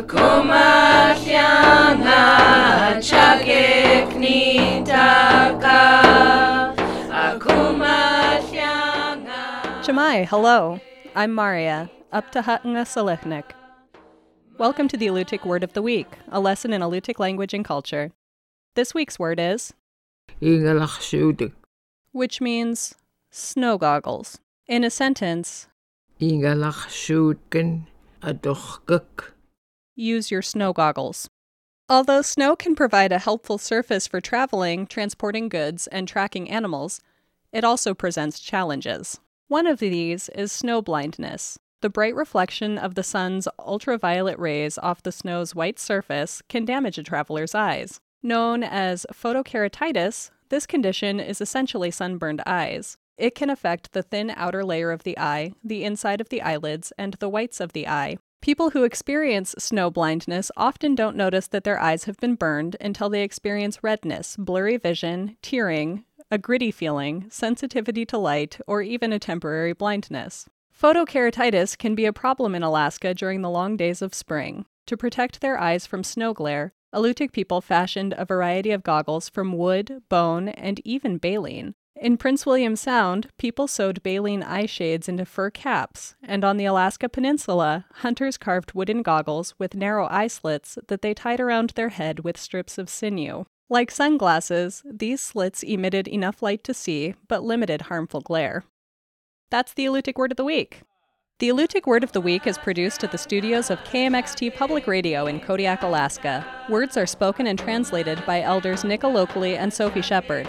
Akumatyanga chake nitaka Akumatyanga Shemai, hello. I'm Maria, up to Hatanga Selechnik. Welcome to the Alutiiq Word of the Week, a lesson in Alutiiq language and culture. This week's word is, Ingalachshudik. which means snow goggles. In a sentence, Ingalachshudken adochguk. Use your snow goggles. Although snow can provide a helpful surface for traveling, transporting goods, and tracking animals, it also presents challenges. One of these is snow blindness. The bright reflection of the sun's ultraviolet rays off the snow's white surface can damage a traveler's eyes. Known as photokeratitis, this condition is essentially sunburned eyes. It can affect the thin outer layer of the eye, the inside of the eyelids, and the whites of the eye. People who experience snow blindness often don't notice that their eyes have been burned until they experience redness, blurry vision, tearing, a gritty feeling, sensitivity to light, or even a temporary blindness. Photokeratitis can be a problem in Alaska during the long days of spring. To protect their eyes from snow glare, Alutiiq people fashioned a variety of goggles from wood, bone, and even baleen. In Prince William Sound, people sewed baleen eye shades into fur caps, and on the Alaska Peninsula, hunters carved wooden goggles with narrow eye slits that they tied around their head with strips of sinew. Like sunglasses, these slits emitted enough light to see, but limited harmful glare. That's the Alutiiq Word of the Week. The Alutiiq Word of the Week is produced at the studios of KMXT Public Radio in Kodiak, Alaska. Words are spoken and translated by elders Nick Alokli and Sophie Shepherd.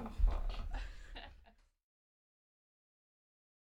Aha.